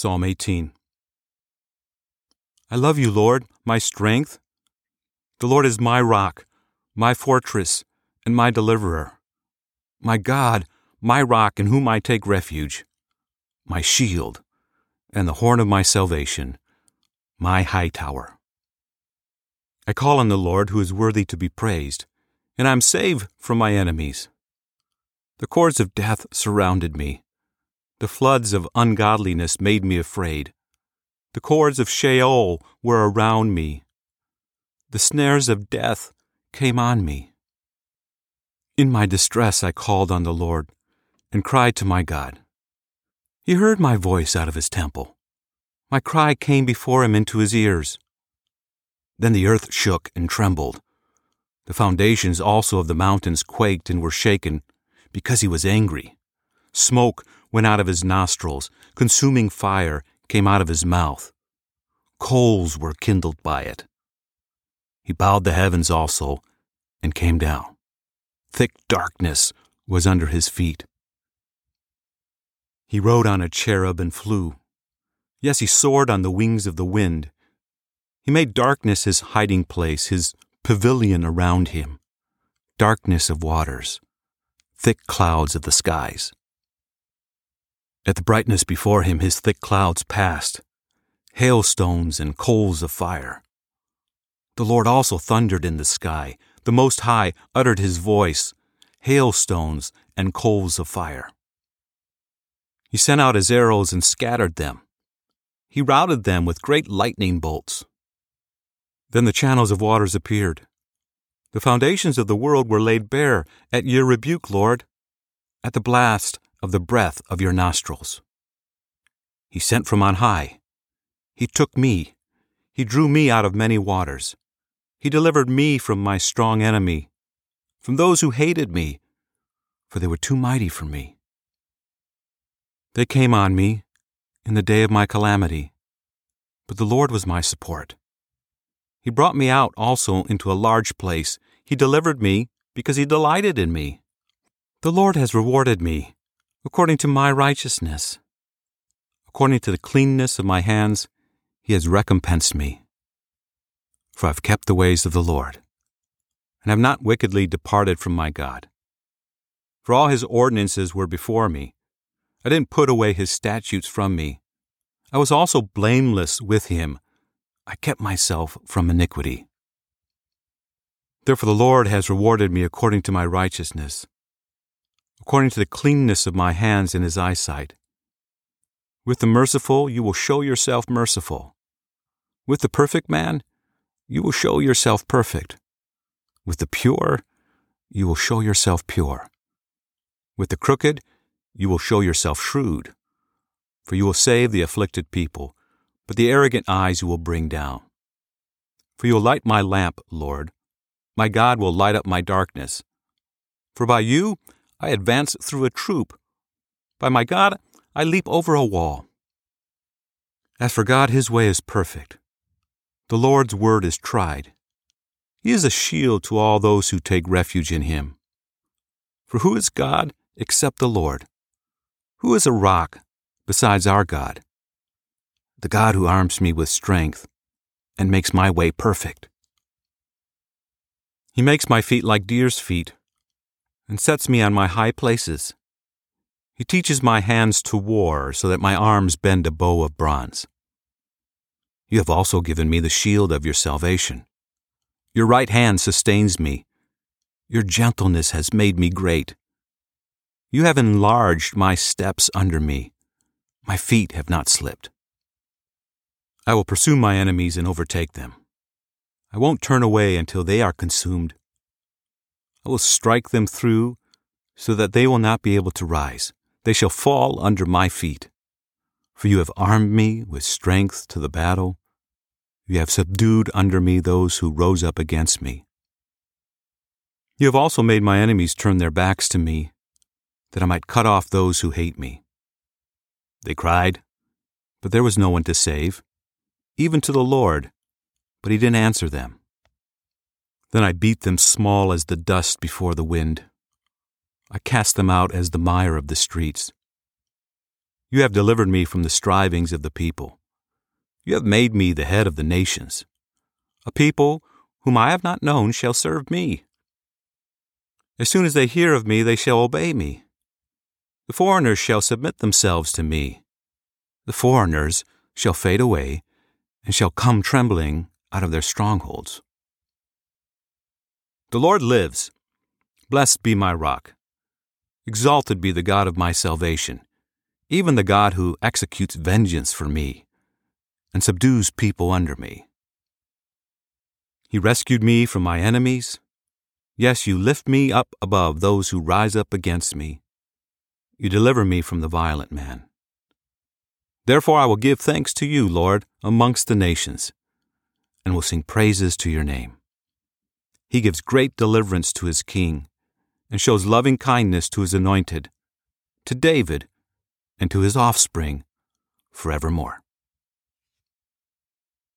Psalm 18. I love you, Lord, my strength. The Lord is my rock, my fortress, and my deliverer. My God, my rock in whom I take refuge, my shield, and the horn of my salvation, my high tower. I call on the Lord who is worthy to be praised, and I am saved from my enemies. The cords of death surrounded me. The floods of ungodliness made me afraid. The cords of Sheol were around me. The snares of death came on me. In my distress I called on the Lord and cried to my God. He heard my voice out of his temple. My cry came before him into his ears. Then the earth shook and trembled. The foundations also of the mountains quaked and were shaken, because he was angry. Smoke went out of his nostrils, consuming fire came out of his mouth. Coals were kindled by it. He bowed the heavens also and came down. Thick darkness was under his feet. He rode on a cherub and flew. Yes, he soared on the wings of the wind. He made darkness his hiding place, his pavilion around him, darkness of waters, thick clouds of the skies. At the brightness before him, his thick clouds passed, hailstones and coals of fire. The Lord also thundered in the sky. The Most High uttered his voice, hailstones and coals of fire. He sent out his arrows and scattered them. He routed them with great lightning bolts. Then the channels of waters appeared. The foundations of the world were laid bare at your rebuke, Lord, at the blast of the breath of your nostrils. He sent from on high. He took me. He drew me out of many waters. He delivered me from my strong enemy, from those who hated me, for they were too mighty for me. They came on me in the day of my calamity, but the Lord was my support. He brought me out also into a large place. He delivered me because he delighted in me. The Lord has rewarded me according to my righteousness. According to the cleanness of my hands, he has recompensed me. For I've kept the ways of the Lord, and have not wickedly departed from my God. For all his ordinances were before me. I didn't put away his statutes from me. I was also blameless with him. I kept myself from iniquity. Therefore the Lord has rewarded me according to my righteousness according to the cleanness of my hands in his eyesight. With the merciful, you will show yourself merciful. With the perfect man, you will show yourself perfect. With the pure, you will show yourself pure. With the crooked, you will show yourself shrewd. For you will save the afflicted people, but the arrogant eyes you will bring down. For you will light my lamp, Lord. My God will light up my darkness. For by you I advance through a troop. By my God, I leap over a wall. As for God, his way is perfect. The Lord's word is tried. He is a shield to all those who take refuge in him. For who is God except the Lord? Who is a rock besides our God? The God who arms me with strength and makes my way perfect. He makes my feet like deer's feet and sets me on my high places. He teaches my hands to war so that my arms bend a bow of bronze. You have also given me the shield of your salvation. Your right hand sustains me. Your gentleness has made me great. You have enlarged my steps under me. My feet have not slipped. I will pursue my enemies and overtake them. I won't turn away until they are consumed. I will strike them through so that they will not be able to rise. They shall fall under my feet. For you have armed me with strength to the battle. You have subdued under me those who rose up against me. You have also made my enemies turn their backs to me, that I might cut off those who hate me. They cried, but there was no one to save, even to the Lord, but he didn't answer them. Then I beat them small as the dust before the wind. I cast them out as the mire of the streets. You have delivered me from the strivings of the people. You have made me the head of the nations. A people whom I have not known shall serve me. As soon as they hear of me, they shall obey me. The foreigners shall submit themselves to me. The foreigners shall fade away and shall come trembling out of their strongholds. The Lord lives. Blessed be my rock. Exalted be the God of my salvation, even the God who executes vengeance for me and subdues people under me. He rescued me from my enemies. Yes, you lift me up above those who rise up against me. You deliver me from the violent man. Therefore I will give thanks to you, Lord, amongst the nations, and will sing praises to your name. He gives great deliverance to his king, and shows loving kindness to his anointed, to David, and to his offspring forevermore.